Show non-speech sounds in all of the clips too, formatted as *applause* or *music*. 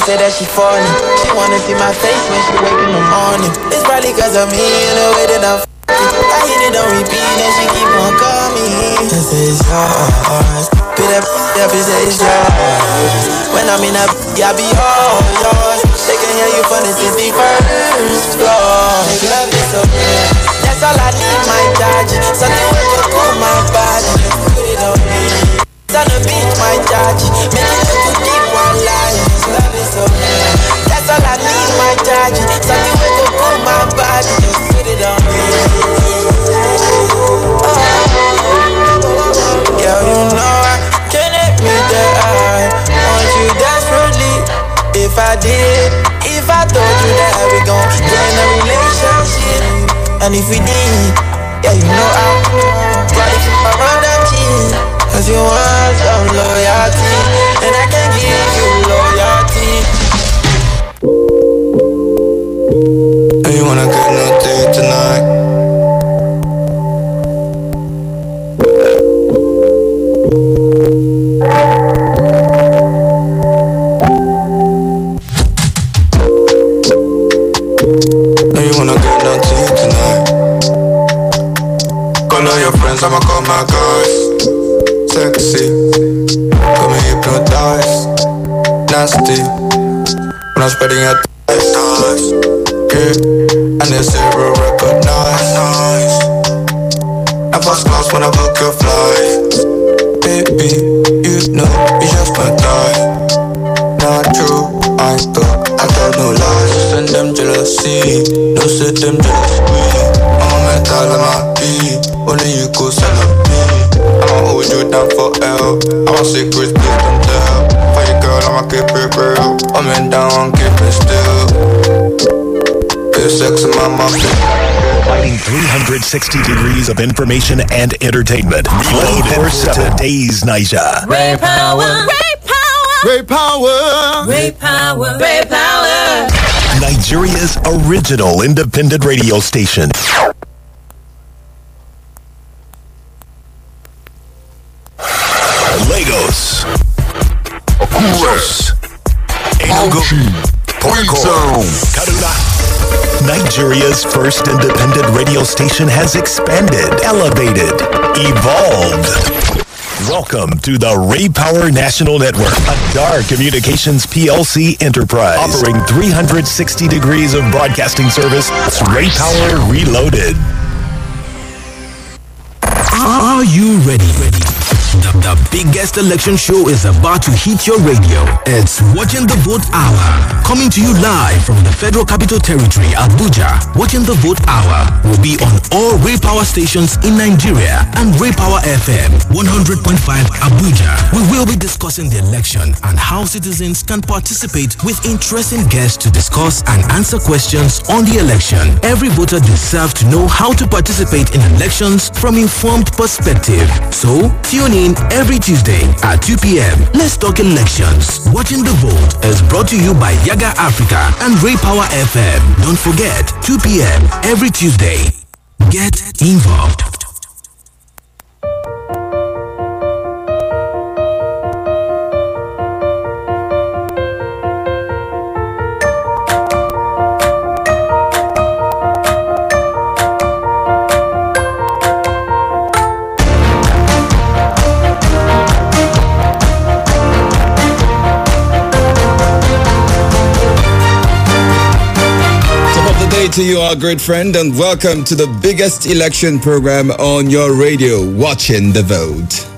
said that she falling. She wanna see my face when she wake in the morning. It's probably cause I'm here the way that I'm I hit it on repeat and she keep on calling. I say it's yours. Put that up it's yours. When I'm in that, I be all yours. They can hear you from the 61st floor. Make love is so good. That's all I need, my charge. Something will go cool my body. Put it on me. On the beach, my charge. Make it charge. Something will go cool my body. Just put it on me. Girl, you know I can't admit that I want you desperately. If I did, if I told you that we gon' get in a relationship, and if we did, yeah, you know I probably keep around that kid. Cause you want some loyalty, and I can give you loyalty. 360 degrees of information and entertainment. 24 7 days, Niger. Ray power. Ray power. Ray power. Ray power. Ray power. Nigeria's original independent radio station. Lagos. Akuros. Enugu. Port Kaduna. Nigeria's first independent radio station has expanded, elevated, evolved. Welcome to the Ray Power National Network, a DAAR Communications PLC enterprise offering 360 degrees of broadcasting service. It's Ray Power Reloaded. Are you ready? The, the biggest election show is about to hit your radio. It's Watching the Vote Hour. Coming to you live from the Federal Capital Territory, Abuja. Watching the Vote Hour will be on all Ray Power stations in Nigeria and Ray Power FM 100.5 Abuja. We will be discussing the election and how citizens can participate with interesting guests to discuss and answer questions on the election. Every voter deserves to know how to participate in elections from informed perspective. So, tune in every Tuesday at 2 p.m. Let's talk elections. Watching the vote is brought to you by Yiaga Africa and Ray Power FM. Don't forget, 2 p.m. every Tuesday. Get involved. To you, our great friend, and welcome to the biggest election program on your radio, Watching the Vote.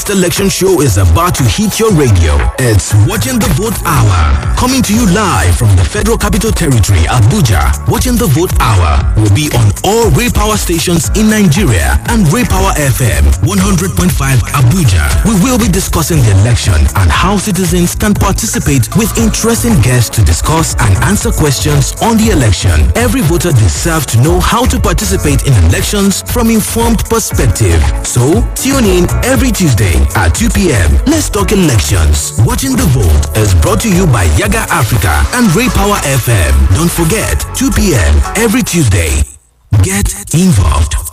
Biggest election show is about to hit your radio. It's Watching the Vote Hour. Coming to you live from the Federal Capital Territory, Abuja. Watching the Vote Hour will be on all Ray Power stations in Nigeria and Ray Power FM 100.5 Abuja. We will be discussing the election and how citizens can participate with interesting guests to discuss and answer questions on the election. Every voter deserves to know how to participate in elections from informed perspective. So, tune in every Tuesday at 2 p.m. Let's talk elections. Watching the vote is brought to you by Yiaga Africa and Ray Power FM. Don't forget, 2 p.m. every Tuesday. Get involved.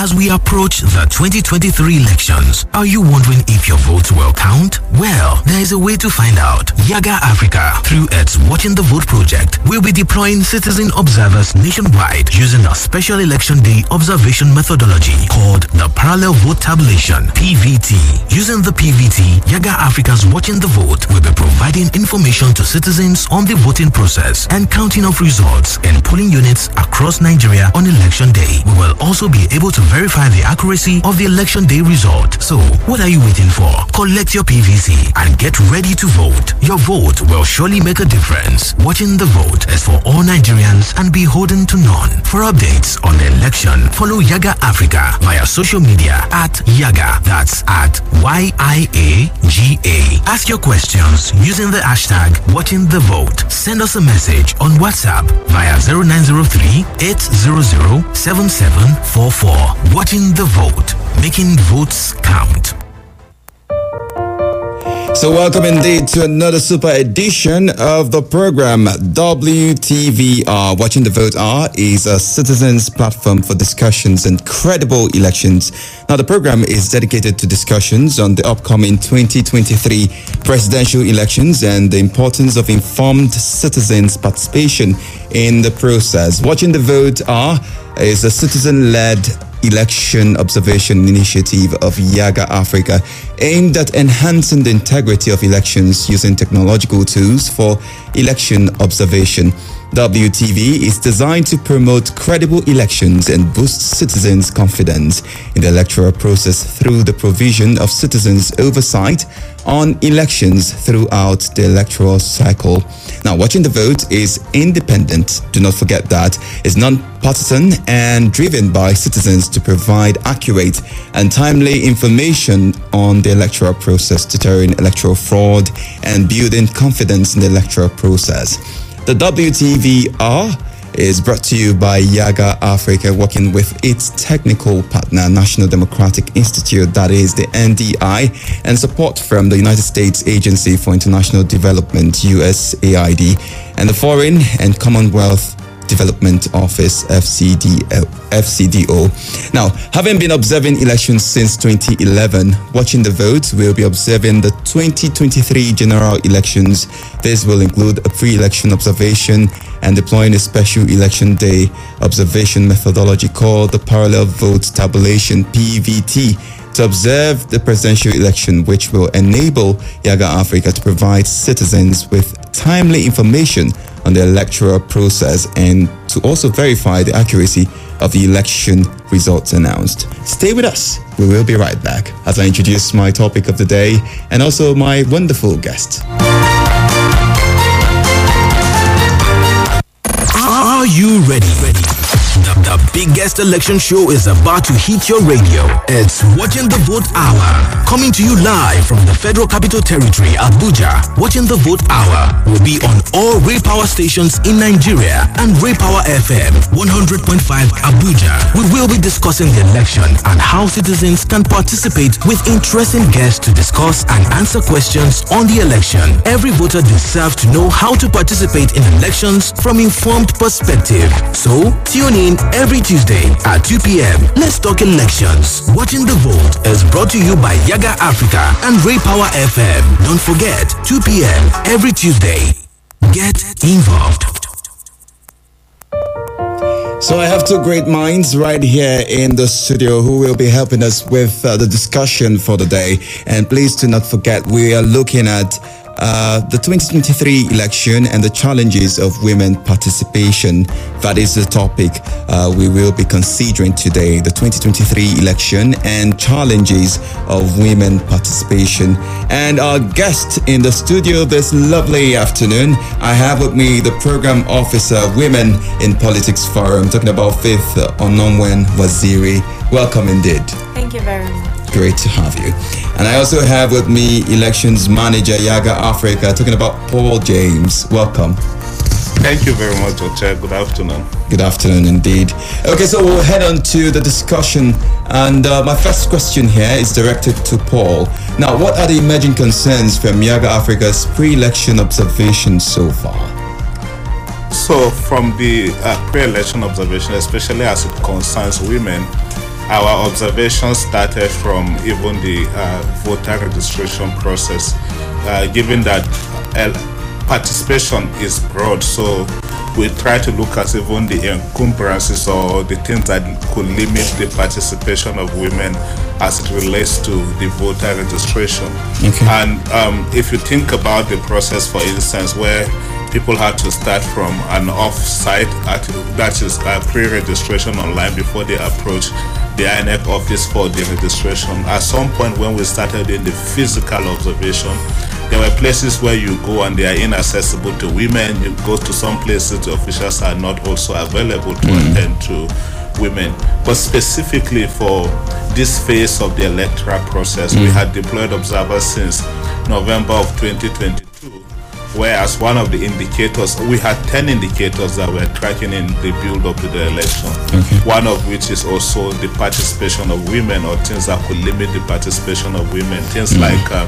As we approach the 2023 elections. Are you wondering if your votes will count? Well, there is a way to find out. Yiaga Africa, through its Watching the Vote project, will be deploying citizen observers nationwide using a special election day observation methodology called the Parallel Vote Tabulation PVT. Using the PVT, Yiaga Africa's Watching the Vote will be providing information to citizens on the voting process and counting of results in polling units across Nigeria on election day. We will also be able to verify the accuracy of the election day result. So, what are you waiting for? Collect your PVC and get ready to vote. Your vote will surely make a difference. Watching the vote is for all Nigerians and beholden to none. For updates on the election, follow Yiaga Africa via social media at Yiaga. That's at Y I A G A. Ask your questions using the hashtag Watching the Vote. Send us a message on WhatsApp via 0903 800 7744. Watching the Vote, making votes count. So, welcome indeed to another super edition of the program WTVR. Uh, Watching the Vote R is a citizens' platform for discussions and credible elections. Now, the program is dedicated to discussions on the upcoming 2023 presidential elections and the importance of informed citizens' participation in the process. Watching the Vote R is a citizen led election observation initiative of Yiaga Africa aimed at enhancing the integrity of elections using technological tools for election observation. WTV is designed to promote credible elections and boost citizens' confidence in the electoral process through the provision of citizens' oversight on elections throughout the electoral cycle. Now, watching the vote is independent. Do not forget that it's non-partisan and driven by citizens to provide accurate and timely information on the electoral process, deterring electoral fraud and building confidence in the electoral process. The WTVR is brought to you by Yiaga Africa, working with its technical partner, National Democratic Institute, that is the NDI, and support from the United States Agency for International Development, USAID, and the Foreign and Commonwealth Development Office, FCDO, FCDO. Now, having been observing elections since 2011, watching the votes, we'll be observing the 2023 general elections. This will include a pre-election observation and deploying a special election day observation methodology called the Parallel Vote Tabulation, PVT to observe the presidential election, which will enable Yiaga Africa to provide citizens with timely information on the electoral process and to also verify the accuracy of the election results announced. Stay with us. We will be right back as I introduce my topic of the day and also my wonderful guest. Are you ready? The, the biggest election show is about to hit your radio. It's Watching the Vote Hour. Coming to you live from the Federal Capital Territory, Abuja. Watching the Vote Hour will be on all Ray Power stations in Nigeria and Ray Power FM 100.5 Abuja. We will be discussing the election and how citizens can participate with interesting guests to discuss and answer questions on the election. Every voter deserves to know how to participate in elections from informed perspective. So, tune in every Tuesday at 2 p.m. Let's talk elections. Watching the vote is brought to you by Yiaga Africa and Ray Power FM. Don't forget, 2 p.m. every Tuesday. Get involved. So I have two great minds right here in the studio who will be helping us with uh, the discussion for the day. And please do not forget, we are looking at uh, the 2023 election and the challenges of women participation. That is the topic uh, we will be considering today the 2023 election and challenges of women participation. And our guest in the studio this lovely afternoon, I have with me the program officer, Women in Politics Forum, talking about Faith Onomwen Waziri. Welcome indeed. Thank you very much. Great to have you. And I also have with me elections manager Yiaga Africa talking about Paul James. Welcome. Thank you very much, Ocha. Good afternoon. Good afternoon indeed. Okay, so we'll head on to the discussion. And uh, my first question here is directed to Paul. Now, what are the emerging concerns from Yiaga Africa's pre election observations so far? So, from the uh, pre election observation, especially as it concerns women, our observation started from even the uh, voter registration process, uh, given that uh, participation is broad. So we try to look at even the encumbrances or the things that could limit the participation of women as it relates to the voter registration. Okay. And um, if you think about the process, for instance, where people had to start from an off-site, that is a pre-registration online before they approach the INEC office for the registration. At some point when we started in the physical observation, there were places where you go and they are inaccessible to women. You go to some places the officials are not also available to mm. attend to women. But specifically for this phase of the electoral process, we mm. had deployed observers since November of 2022 whereas one of the indicators we had 10 indicators that were tracking in the build up to the election. One of which is also the participation of women or things that could limit the participation of women. Things like uh,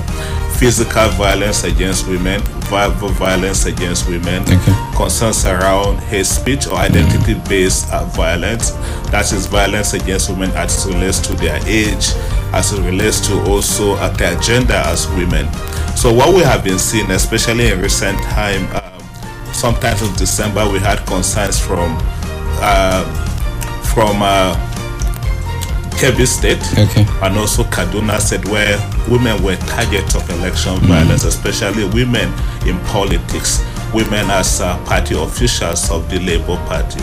physical violence against women verbal violence against women concerns around hate speech or identity based uh, violence. That is violence against women as it relates to their age as it relates to also at their gender as women. So what we have been seeing, especially in recent time, um, sometimes in December we had concerns from uh, from uh, Kebbi State Okay. and also Kaduna State, where women were targets of election violence, especially women in politics, women as uh, party officials of the Labour Party.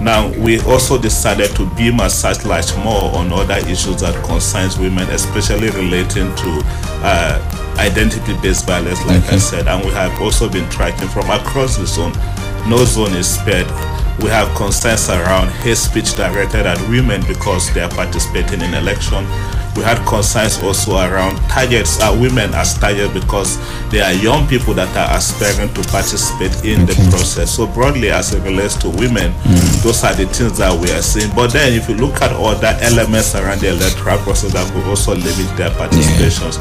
Now, we also decided to beam a searchlight more on other issues that concerns women, especially relating to uh, identity-based violence, like I said, and we have also been tracking from across the zone. No zone is spared. We have concerns around hate speech directed at women because they are participating in election. We had concerns also around targets, uh, women as targets because they are young people that are aspiring to participate in the process. So broadly, as it relates to women, those are the things that we are seeing. But then, if you look at other elements around the electoral process that could also limit their participations,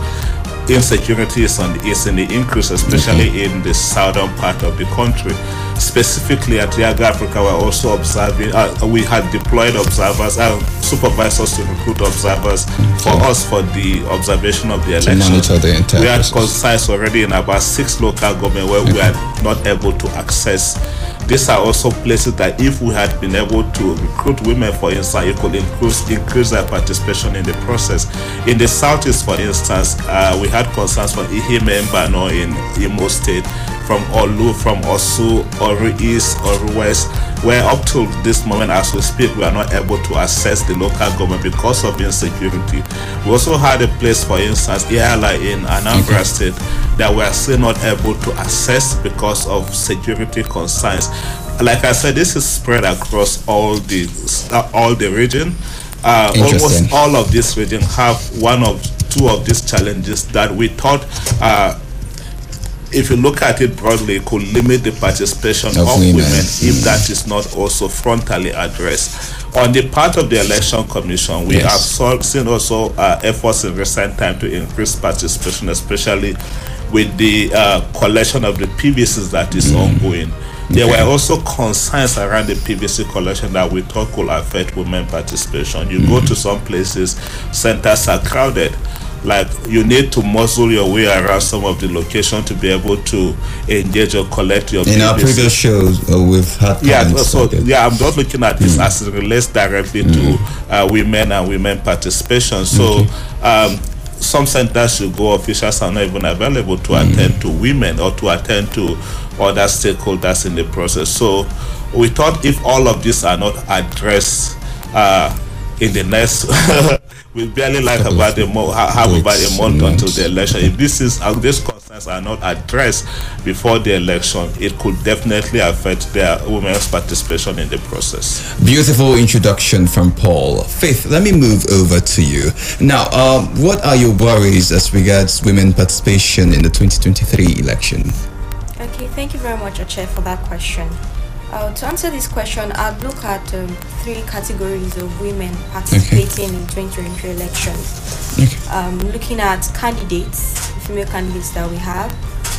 insecurity is on is in the increase, especially in the southern part of the country. Specifically at Yiaga Africa, we're also observing. Uh, we had deployed observers, uh, supervisors to recruit observers for us for the observation of the election. monitor the entire we had concerns already in about six local government where we are not able to access. These are also places that if we had been able to recruit women, for instance, it could increase, increase their participation in the process. In the southeast, for instance, uh, we had concerns for Ehime Mbano in Imo State, from Orlu, from Orsu, Oru East, Oru West, where up to this moment, as we speak, we are not able to access the local government because of insecurity. We also had a place, for instance, Ihiala in Anambra State, that we are still not able to access because of security concerns. Like I said, this is spread across all the all the region. Uh, almost all of this region have one of two of these challenges that we thought uh, if you look at it broadly, it could limit the participation of, Of women, women. if that is not also frontally addressed. On the part of the Election Commission, we Yes. have seen also uh, efforts in recent time to increase participation, especially with the uh, collection of the PVCs that is ongoing. There Okay. were also concerns around the PVC collection that we thought could affect women participation. You go to some places, centers are crowded. Like you need to muscle your way around some of the location to be able to engage or collect your In our previous shows, uh, we've had Yeah, so like yeah, I'm just looking at this as it relates directly to uh, women and women participation. So um, some centers should go, officials are not even available to attend to women or to attend to other stakeholders in the process. So we thought if all of these are not addressed uh, in the next *laughs* we barely like Couple about a month have about a month until the election if this is uh, these concerns are not addressed before the election it could definitely affect their women's participation in the process Beautiful introduction from Paul. Faith, let me move over to you. Now, um, what are your worries as regards women participation in the 2023 election? Okay, thank you very much, Oche, for that question. Uh, to answer this question, I'd look at um, three categories of women participating in 2023 elections. Um, looking at candidates, female candidates that we have,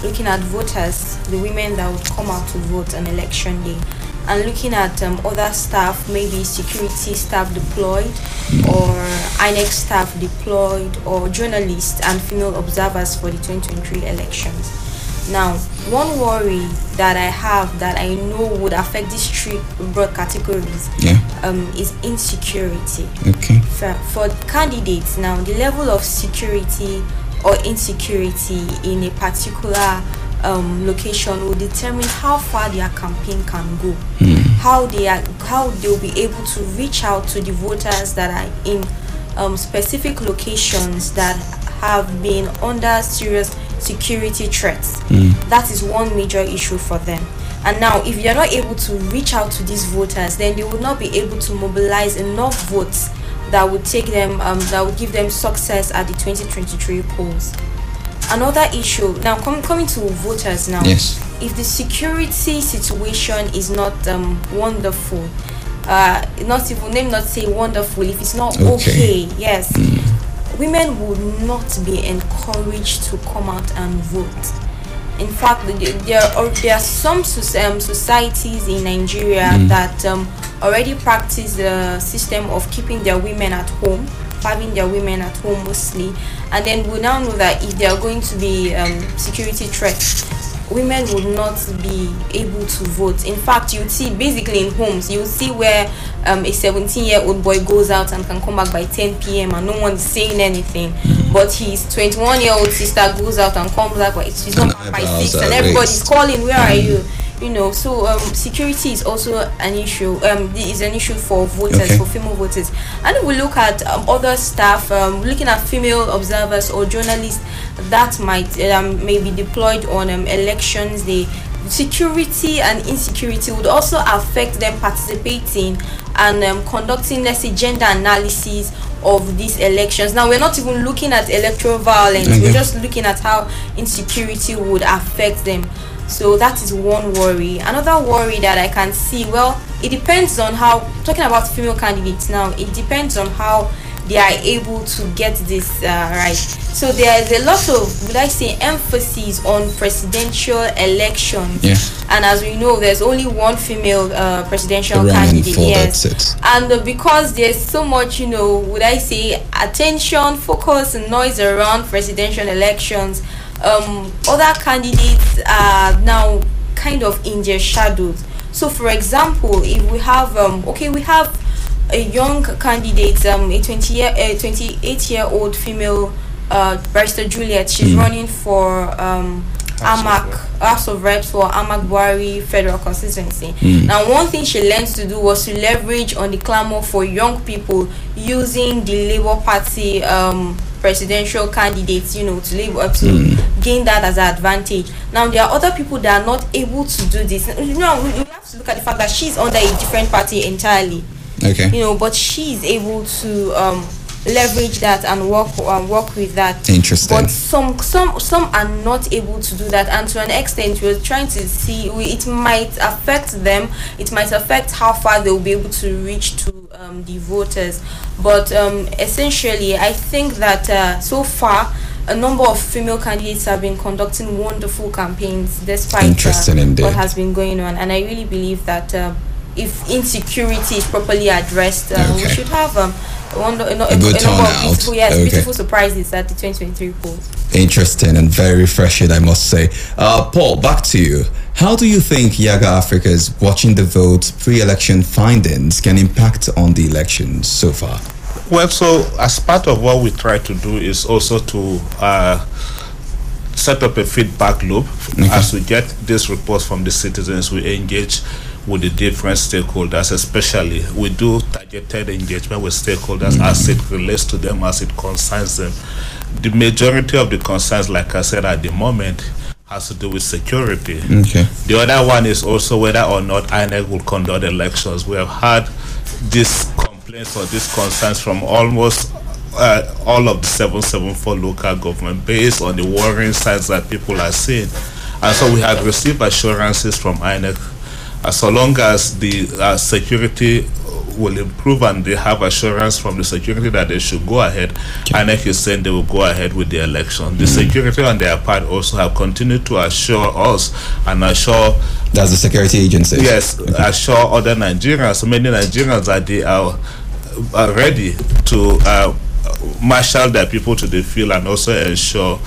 looking at voters, the women that would come out to vote on election day, and looking at um, other staff, maybe security staff deployed, or INEC staff deployed, or journalists and female observers for the 2023 elections. Now, one worry that I have that I know would affect these three broad categories Yeah. um, is insecurity. Okay. For, for candidates now, the level of security or insecurity in a particular um, location will determine how far their campaign can go, how they are, how they'll be able to reach out to the voters that are in um, specific locations that have been under serious security threats. That is one major issue for them. And now, if you're not able to reach out to these voters, then they will not be able to mobilize enough votes that would take them, um, that would give them success at the 2023 polls. Another issue now, com- coming to voters now. Yes. If the security situation is not um, wonderful, uh, not even name not say wonderful. If it's not Okay. okay, yes, women would not be encouraged to come out and vote. In fact, there are there are some um, societies in Nigeria that um, already practice the system of keeping their women at home, having their women at home mostly, and then we now know that if there are going to be um, security threats, women would not be able to vote. In fact, you'd see basically in homes, you see where um, a 17 year old boy goes out and can come back by 10 p.m. and no one's saying anything. But his 21 year old sister goes out and comes back by she's not back by 6 and everybody's calling, Where are you? You know, so um, security is also an issue. Um, is an issue for voters, Okay. for female voters. And if we look at um, other staff, um, looking at female observers or journalists that might um, maybe deployed on um, elections day, security and insecurity would also affect them participating and um, conducting, let's say, gender analysis of these elections. Now, we're not even looking at electoral violence, Okay. we're just looking at how insecurity would affect them. So that is one worry. Another worry that I can see, well, it depends on how talking about female candidates now, it depends on how they are able to get this uh, right. So there is a lot of, would I say, emphasis on presidential elections. Yeah. And as we know, there's only one female uh, presidential candidate. for yes. And uh, because there's so much, you know, would I say, attention, focus, and noise around presidential elections, um, other candidates are now kind of in their shadows. So, for example, if we have, um, okay, we have a young candidate, um, a 20 year, a 28 year old female, uh, Barrister Juliet. She's running for um, Of AMAC, House of Reps for AMAC Bwari Federal Constituency. Hmm. Now, one thing she learned to do was to leverage on the clamor for young people using the Labour Party um, presidential candidates, you know, to labor uh, to Hmm. gain that as an advantage. Now, there are other people that are not able to do this. You know, we we have to look at the fact that she's under a different party entirely Okay. you know but she's able to um leverage that and work um, work with that. Interesting. but some some some are not able to do that. And to an extent we're trying to see we, it might affect them. It might affect how far they'll be able to reach to um, the voters. But um, essentially i think that uh, so far a number of female candidates have been conducting wonderful campaigns despite Interesting uh, indeed. what has been going on. And i really believe that uh, if insecurity is properly addressed, uh, we should have um, a, a, A good a turnout. beautiful, yes, Okay. beautiful surprises at the 2023 polls. Interesting and very refreshing, I must say. Uh, Paul, back to you. How do you think Yiaga Africa's watching the vote pre-election findings can impact on the elections so far? Well, so as part of what we try to do is also to uh, set up a feedback loop. As we get these reports from the citizens, we engage with the different stakeholders, especially we do targeted engagement with stakeholders as it relates to them, as it concerns them. The majority of the concerns, like I said at the moment, has to do with security. Okay. The other one is also whether or not INEC will conduct elections. We have had these complaints or these concerns from almost uh, all of the 774 local government based on the worrying signs that people are seeing. And so we have received assurances from INEC uh, so long as the uh, security will improve and they have assurance from the security that they should go ahead, INEC is saying they will go ahead with the election. The security on their part also have continued to assure us and assure That's the security agency. Yes, assure other Nigerians, so many Nigerians that they are, are ready to uh, marshal their people to the field and also ensure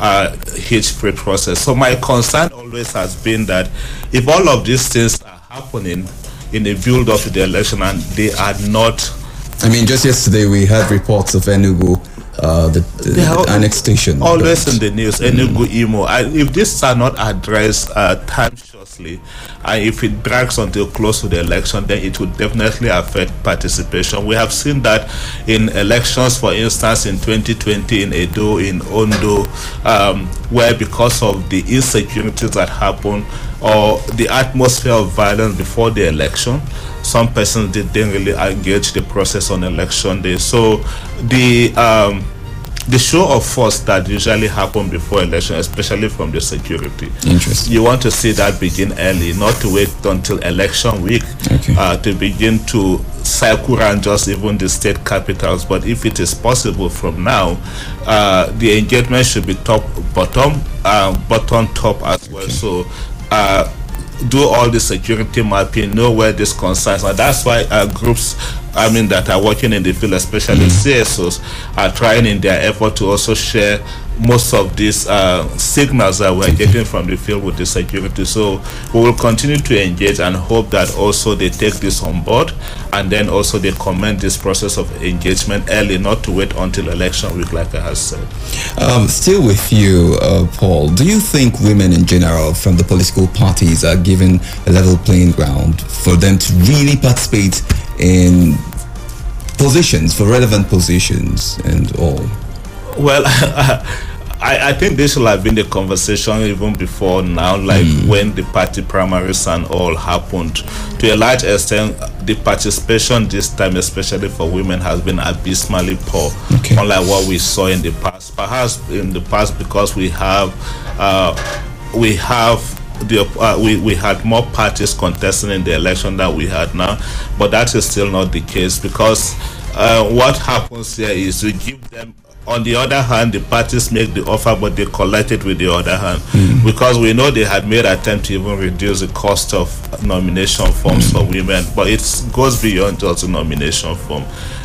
uh, hitch-free process. So my concern always has been that if all of these things happening in the build-up to the election and they are not I mean, just yesterday we had reports of Enugu, uh, the, the, the annexed station. always in the news enugu imo. And if this are not addressed uh, timely and if it drags until close to the election then it would definitely affect participation. We have seen that in elections for instance in 2020 in edo in ondo um, where because of the insecurities that happened or the atmosphere of violence before the election some persons did, didn't really engage the process on election day so the um, the show of force that usually happen before election, especially from the security. Interesting. You want to see that begin early, not to wait until election week Okay. uh, to begin to circle around just even the state capitals. But if it is possible from now, uh, the engagement should be top, bottom, uh, bottom, top as well. So. Uh, do all the security mapping, know where this concerns are. That's why uh, groups, I mean, that are working in the field, especially CSOs, are trying in their effort to also share most of these uh, signals that we're getting from the field with the security. So we will continue to engage and hope that also they take this on board and then also they commend this process of engagement early, not to wait until election week, like I have said. Um, still with you, uh, Paul. Do you think women in general from the political parties are given a level playing ground for them to really participate in positions, for relevant positions and all? Well, *laughs* I, I think this should have been the conversation even before now, like when the party primaries and all happened. To a large extent, the participation this time, especially for women, has been abysmally poor, Okay. unlike what we saw in the past. Perhaps in the past because we have, uh, we have the uh, we, we had more parties contesting in the election than we had now, but that is still not the case because uh, what happens here is we give them. On the other hand, the parties make the offer, but they collect it with the other hand because we know they had made attempt to even reduce the cost of nomination forms for women, but it goes beyond just the nomination form.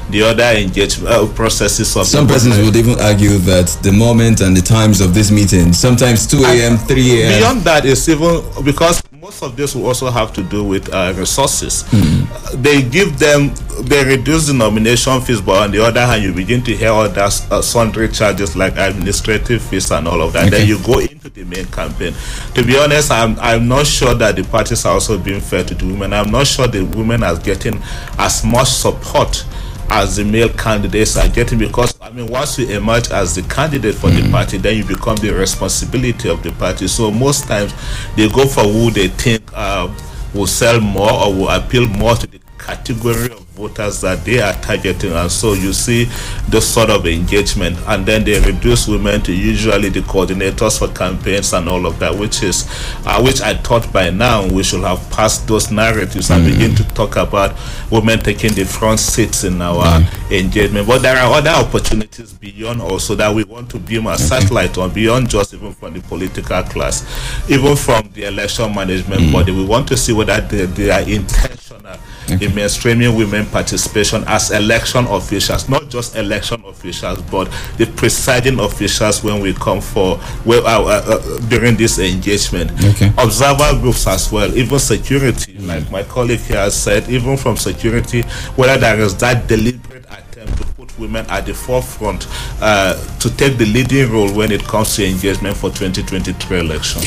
The other engagement uh, processes of Some persons would even argue that the moment and the times of this meeting, sometimes 2 a.m., 3 a.m. Beyond that is even because most of this will also have to do with uh, resources. Uh, They give them, they reduce the nomination fees, but on the other hand, you begin to hear other uh, sundry charges like administrative fees and all of that. Okay. Then you go into the main campaign. To be honest, I'm I'm not sure that the parties are also being fair to the women. I'm not sure the women are getting as much support as the male candidates are getting because I mean once you emerge as the candidate for the party then you become the responsibility of the party. So most times they go for who they think uh, will sell more or will appeal more to the category of voters that they are targeting. And so you see this sort of engagement. And then they reduce women to usually the coordinators for campaigns and all of that which is uh, which I thought by now we should have passed those narratives and begin mm. to talk about women taking the front seats in our mm. engagement. But there are other opportunities beyond also that we want to beam a mm-hmm. satellite on beyond just even from the political class even from the election management mm. body. We want to see whether they, they are intentional in mainstreaming women participation as election officials, not just election officials, but the presiding officials when we come for well, uh, uh, uh, during this engagement. Okay. Observer groups as well, even security, like my colleague here has said, even from security, whether there is that deliberate attempt to put women at the forefront uh, to take the leading role when it comes to engagement for 2023 election.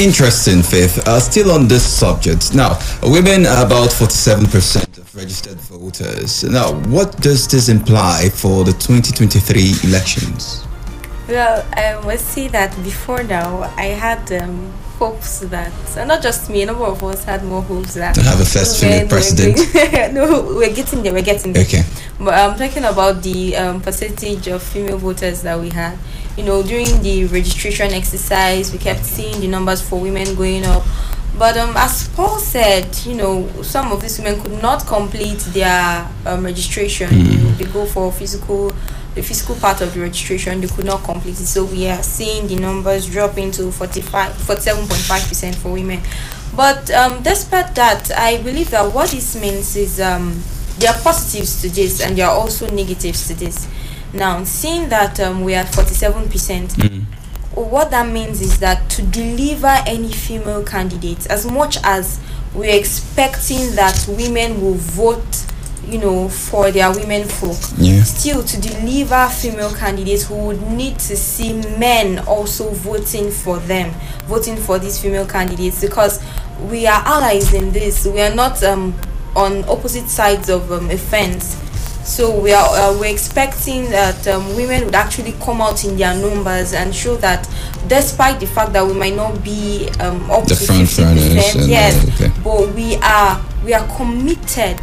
Interesting, Faith. Uh, still on this subject. Now, women are about 47% of registered voters. Now, what does this imply for the 2023 elections? Well, I must say that before now, I had um, hopes that, and not just me, a number of us had more hopes that. To have a first female president. *laughs* no, we're getting there, we're getting there. Okay. But I'm talking about the um, percentage of female voters that we had. You know, during the registration exercise, we kept seeing the numbers for women going up. But um, as Paul said, you know, some of these women could not complete their um, registration. Know, they go for physical, the physical part of the registration, they could not complete it. So we are seeing the numbers dropping to 45, 47.5% for women. But um, despite that, I believe that what this means is um, there are positives to this and there are also negatives to this. Now, seeing that um, we are 47%, Mm. what that means is that to deliver any female candidate, as much as we're expecting that women will vote, you know, for their women folk, Yeah. still to deliver female candidates who would need to see men also voting for them, voting for these female candidates because we are allies in this. We are not um, on opposite sides of um, a fence. So we are uh, we're expecting that um, women would actually come out in their numbers and show that, despite the fact that we might not be um, up The to fifty percent, yes, okay. but we are we are committed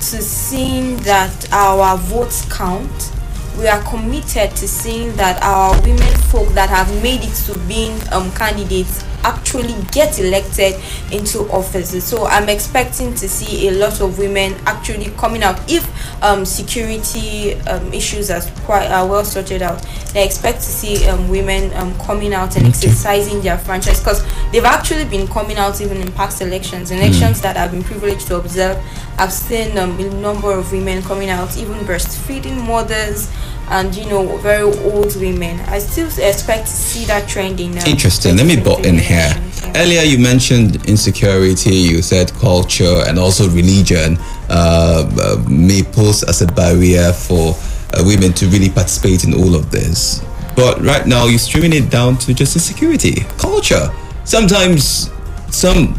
to seeing that our votes count. We are committed to seeing that our women folk that have made it to being um, candidates actually get elected into offices. So I'm expecting to see a lot of women actually coming out if um, security um, issues are quite are well sorted out. I expect to see um, women um, coming out and exercising their franchise because they've actually been coming out even in past elections, elections that I've been privileged to observe. I've seen um, a number of women coming out, even breastfeeding mothers and you know very old women. I still expect to see that trend in. Um, Interesting. Let me butt in here. Earlier, you mentioned insecurity. You said culture and also religion uh, uh, may pose as a barrier for uh, women to really participate in all of this. But right now, you're streaming it down to just insecurity, culture. Sometimes, some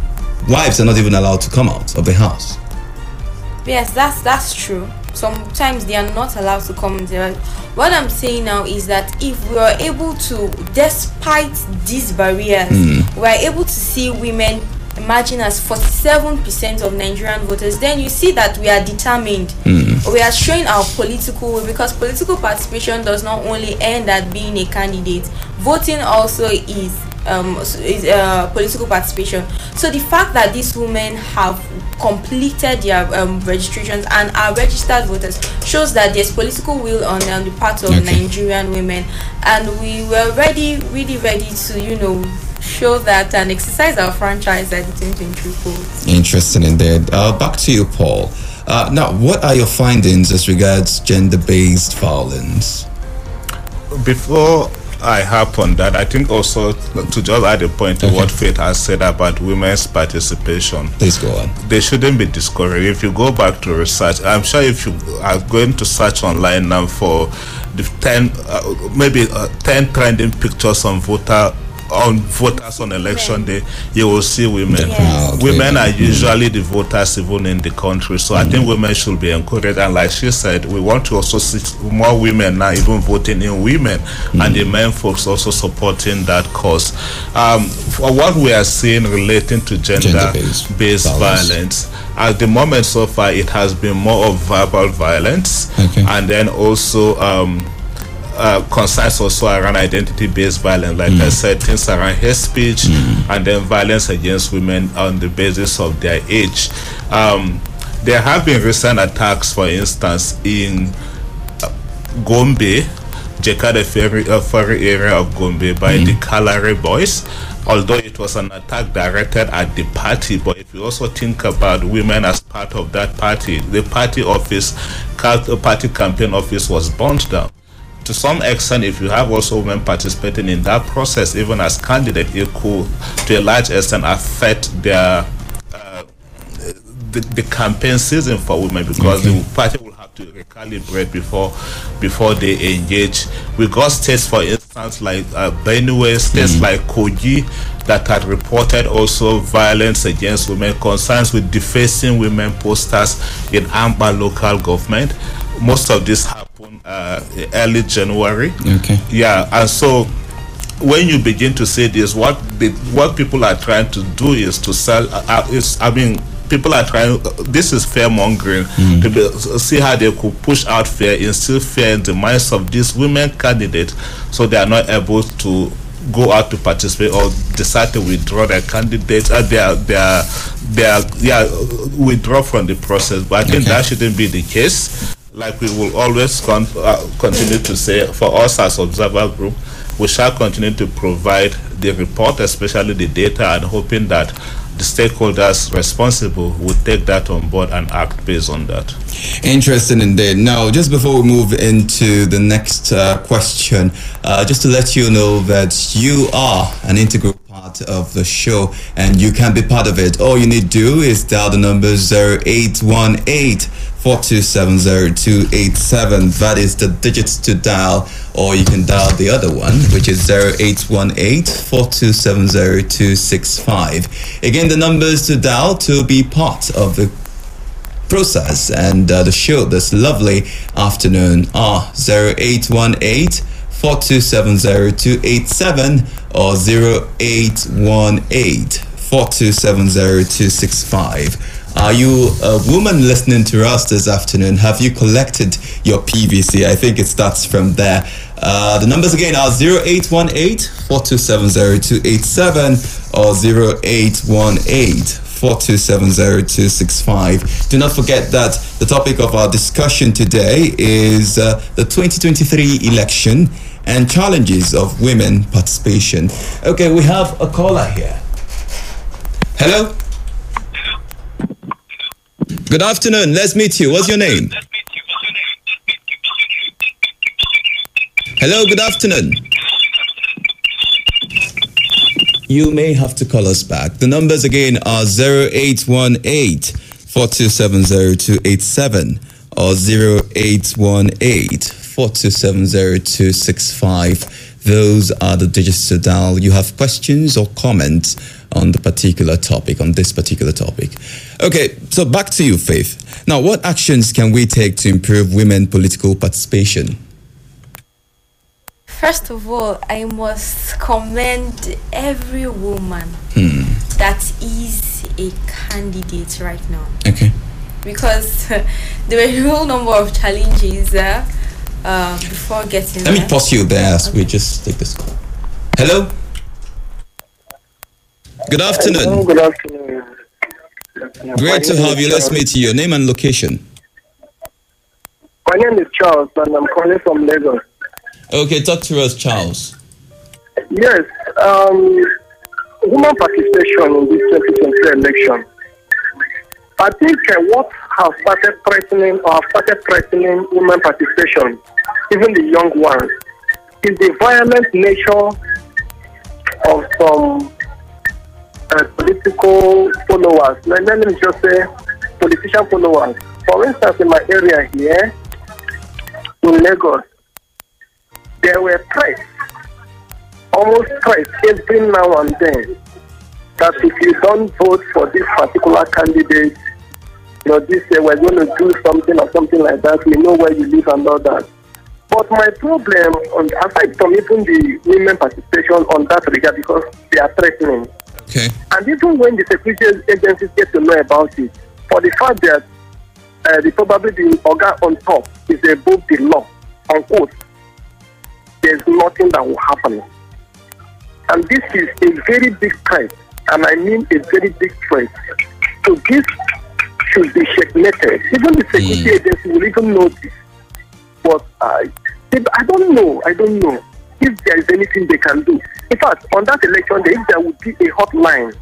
wives are not even allowed to come out of the house. Yes, that's that's true. Sometimes they are not allowed to come there. What I'm saying now is that if we are able to, despite these barriers, hmm. we are able to see women imagine as 47% of Nigerian voters, then you see that we are determined. Hmm. We are showing our political will because political participation does not only end at being a candidate, voting also is um, uh, political participation. So the fact that these women have completed their um, registrations and are registered voters shows that there's political will on, on the part of Okay. Nigerian women, and we were ready, really ready to you know show that and exercise our franchise at the 2023. Interesting indeed. Uh, back to you, Paul. Uh, now, what are your findings as regards gender-based violence? before I harp on that, I think also to just add a point to Okay. what Faith has said about women's participation. Please go on. They shouldn't be discouraged. If you go back to research, I'm sure if you are going to search online now for the 10, uh, maybe uh, 10 trending pictures on voter on voters on election day, you will see women. The crowd, Women are usually the voters even in the country. So I think women should be encouraged. And like she said, we want to also see more women now even voting in women and the men folks also supporting that cause. Um, for what we are seeing relating to gender Gender-based based violence. violence. At the moment so far, it has been more of verbal violence, Okay. and then also um, uh, concerns also around identity-based violence. Like I said, things around hate speech, and then violence against women on the basis of their age. Um, there have been recent attacks, for instance, in Gombe, Jekade Ferry, uh, Ferry area of Gombe by the Kalare boys. Although it was an attack directed at the party, but if you also think about women as part of that party, the party office, uh, party campaign office was burnt down. To some extent, if you have also women participating in that process, even as candidate, it could, to a large extent, affect their uh, the, the campaign season for women because Okay. the party will have to recalibrate before before they engage. We got states, for instance, like uh, Benue, states like Kogi, that had reported also violence against women, concerns with defacing women posters in Amba local government. Most of this happened uh, early January. Okay. Yeah, and so when you begin to see this, what the, what people are trying to do is to sell. Uh, uh, is I mean, people are trying. Uh, this is fear mongering to be, see how they could push out fear, instill fear in the minds of these women candidates, so they are not able to go out to participate or decide to withdraw their candidates. Uh, they are they are they are yeah withdraw from the process. But I think Okay. that shouldn't be the case. Like we will always con- uh, continue to say, for us as observer group, we shall continue to provide the report, especially the data, and hoping that the stakeholders responsible would take that on board and act based on that. Interesting indeed. Now, just before we move into the next uh, question, uh, just to let you know that you are an integral part of the show and you can be part of it. All you need to do is dial the number 0818 4270287. That is the digits to dial, or you can dial the other one, which is 0818 4270265. Again, the numbers to dial to be part of the process and uh, the show this lovely afternoon are 0818 4270287 or 0818 4270265. Are you a woman listening to us this afternoon? Have you collected your PVC? I think it starts from there. Uh, the numbers again are 0818 4270287 or 0818 4270265. Do not forget that the topic of our discussion today is uh, the 2023 election and challenges of women participation. Okay, we have a caller here. Hello? Good afternoon. Let's meet you. What's your name? Hello, good afternoon. You may have to call us back. The numbers again are 0818 4270287 or 0818 4270265. Those are the digits to dial. You have questions or comments on the particular topic, on this particular topic. Okay, so back to you, Faith. Now, what actions can we take to improve women political participation? First of all, I must commend every woman Hmm. that is a candidate right now Okay. because there were a whole number of challenges uh, uh, before getting Let me there. pause you there as we just take this call. Hello? Good afternoon. Good afternoon. Great to have you. Let's meet you. Your name and location. My name is Charles, and I'm calling from Lagos. Okay, talk to us, Charles. Yes, um, women participation in this 2023 election. I think uh, what has started threatening or started threatening women participation, even the young ones, is the violent nature of some uh, political followers. Let, let me just say politician followers. For instance, in my area here, in Lagos, there were threats, almost threats every now and then, that if you don't vote for this particular candidate, you know, this year we're going to do something or something like that, we know where you live and all that. But my problem, on, aside from even the women participation on that regard, because they are threatening, Okay. and even when the security agencies get to know about it, for the fact that uh, the probably the organ on top is above the law, unquote, there's nothing that will happen. And this is a very big threat, and I mean a very big threat. So this should be checkmated. Even the security agency will even know this. But I, I don't know. I don't know if there is anything they can do. In fact, on that election day, if there would be a hotline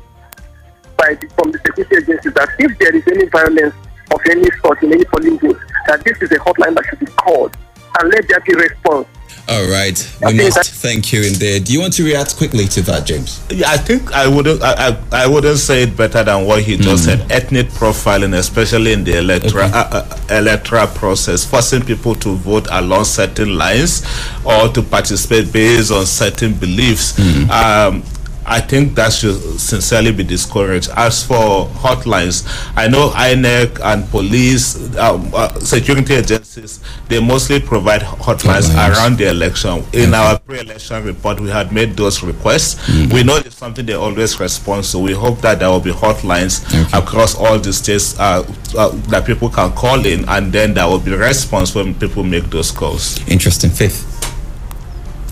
by the, from the security agencies that if there is any violence of any sort in any polling booth, that this is a hotline that should be called and let there be response. All right. We Okay, must thank you indeed. Do you want to react quickly to that, James? Yeah, I think I wouldn't. I, I, I wouldn't say it better than what he just said. Ethnic profiling, especially in the electoral Okay. uh, uh, electoral process, forcing people to vote along certain lines or to participate based on certain beliefs. Um, I think that should sincerely be discouraged. As for hotlines, I know INEC and police, um, uh, security agencies, they mostly provide hotlines Hotlines. around the election. In our pre-election report, we had made those requests. We know it's something they always respond to. We hope that there will be hotlines Okay. across all the states uh, uh, that people can call in, and then there will be response when people make those calls. Interesting. Faith.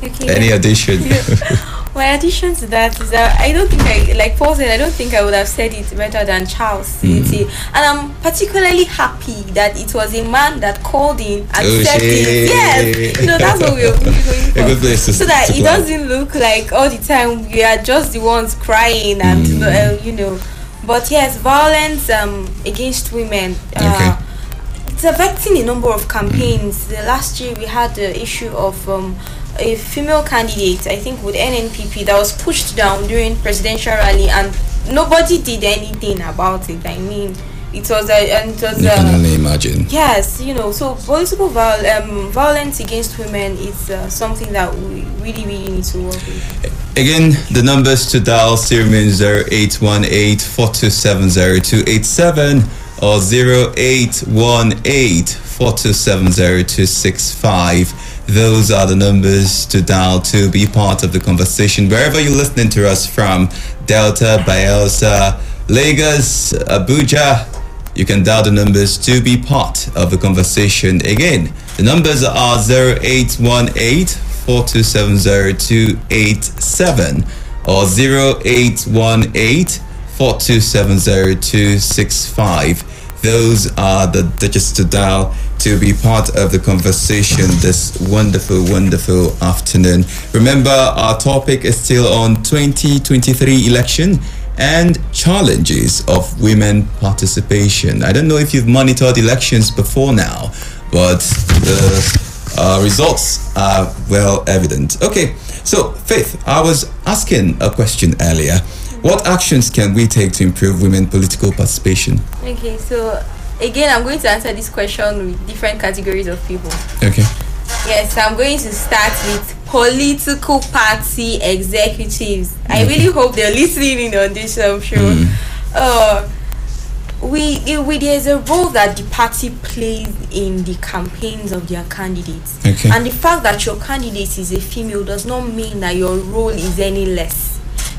Okay. Any addition? *laughs* My addition to that is that I don't think I, like Paul said, I don't think I would have said it better than Charles. CT. And I'm particularly happy that it was a man that called in and Oh, said it. Yes, you know, that's what we're going for. *laughs* A good place to so that to it plan. doesn't look like all the time we are just the ones crying and, uh, you know, But yes, violence um, against women. Uh, It's affecting a number of campaigns. The last year we had the issue of um, a female candidate, I think with NNPP, that was pushed down during presidential rally, and nobody did anything about it. I mean, it was a and it was You can only imagine. Yes, you know, so political viol- um, violence against women is uh, something that we really, really need to work with. Again, the numbers to dial still remain 0818 4270287 or 0818 4270265. Those are the numbers to dial to be part of the conversation. Wherever you're listening to us from, Delta, Bayelsa, Lagos, Abuja, you can dial the numbers to be part of the conversation. Again, the numbers are 0818 4270287 or 0818 4270265. Those are the digits to dial to be part of the conversation this wonderful, wonderful afternoon. Remember, our topic is still on 2023 election and challenges of women participation. I don't know if you've monitored elections before now, but the uh, results are well evident. Okay, so Faith, I was asking a question earlier. What actions can we take to improve women political participation? Okay, so again, I'm going to answer this question with different categories of people. Okay. Yes, I'm going to start with political party executives. I really hope they're listening in on this um, show. Uh, we, we there's a role that the party plays in the campaigns of their candidates, Okay. and the fact that your candidate is a female does not mean that your role is any less.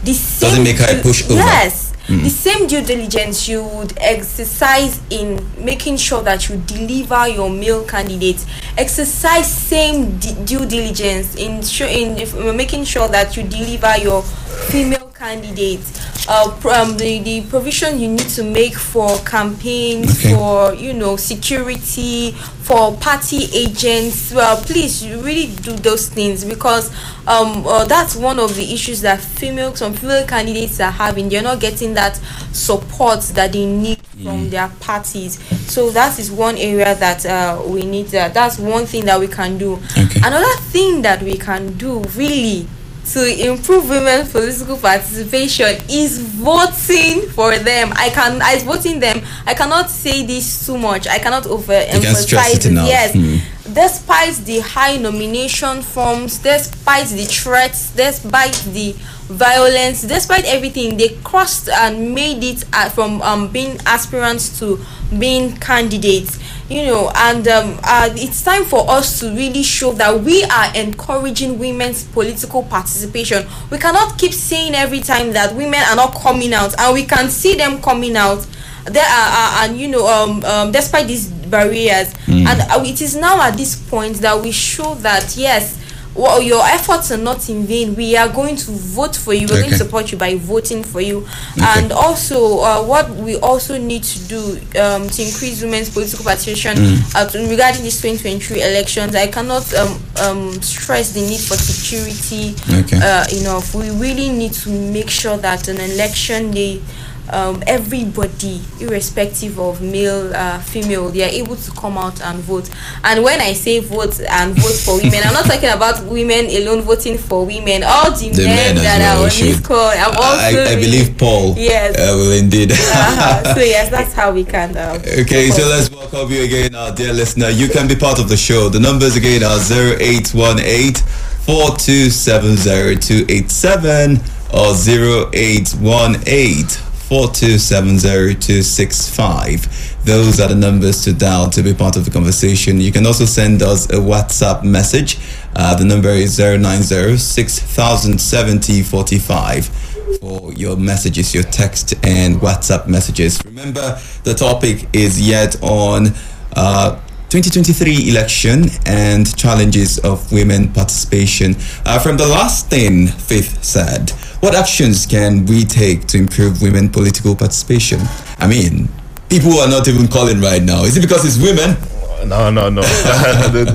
The same Doesn't make her a due- pushover. Yes, Mm. the same due diligence you would exercise in making sure that you deliver your male candidates exercise same di- due diligence in show in if- making sure that you deliver your female candidates uh, um, the, the provision you need to make for campaigns Okay. for you know security for party agents well please you really do those things because um uh, that's one of the issues that female some female candidates are having they're not getting that support that they need from their parties so that is one area that uh, we need uh, that's one thing that we can do Okay. another thing that we can do really to improve women's political participation is voting for them. I can, I voting them. I cannot say this too much. I cannot overemphasize it enough. Yes, Hmm. despite the high nomination forms, despite the threats, despite the violence, despite everything, they crossed and made it uh, from um, being aspirants to being candidates. You know, and um, uh, it's time for us to really show that we are encouraging women's political participation. We cannot keep saying every time that women are not coming out, and we can see them coming out. There are, are and you know um, um despite these barriers. And uh, it is now at this point that we show that yes well, your efforts are not in vain. We are going to vote for you. We're going to support you by voting for you. And also, uh, what we also need to do um, to increase women's political participation uh, regarding these 2023 elections, I cannot um, um, stress the need for security Okay. uh, enough. We really need to make sure that an election day, um, everybody, irrespective of male, uh, female, they are able to come out and vote. And when I say vote and vote for women, I'm not talking about women alone voting for women. All the, The men, men that well are on this call, I'm also I, I believe Paul Yes. uh, will indeed. uh-huh. So *laughs* yes, that's how we can. Um, Okay, so let's welcome you again, our dear listener. You can be part of the show. The numbers again are 0818 4270287 or 0818 4270265. Those are the numbers to dial to be part of the conversation. You can also send us a WhatsApp message. Uh, the number is 090 6070 45 for your messages, your text and WhatsApp messages. Remember, the topic is yet on uh, 2023 election and challenges of women participation. Uh, from the last thing Faith said, what actions can we take to improve women political participation? I mean, people are not even calling right now. Is it because it's women? No, no, no. *laughs*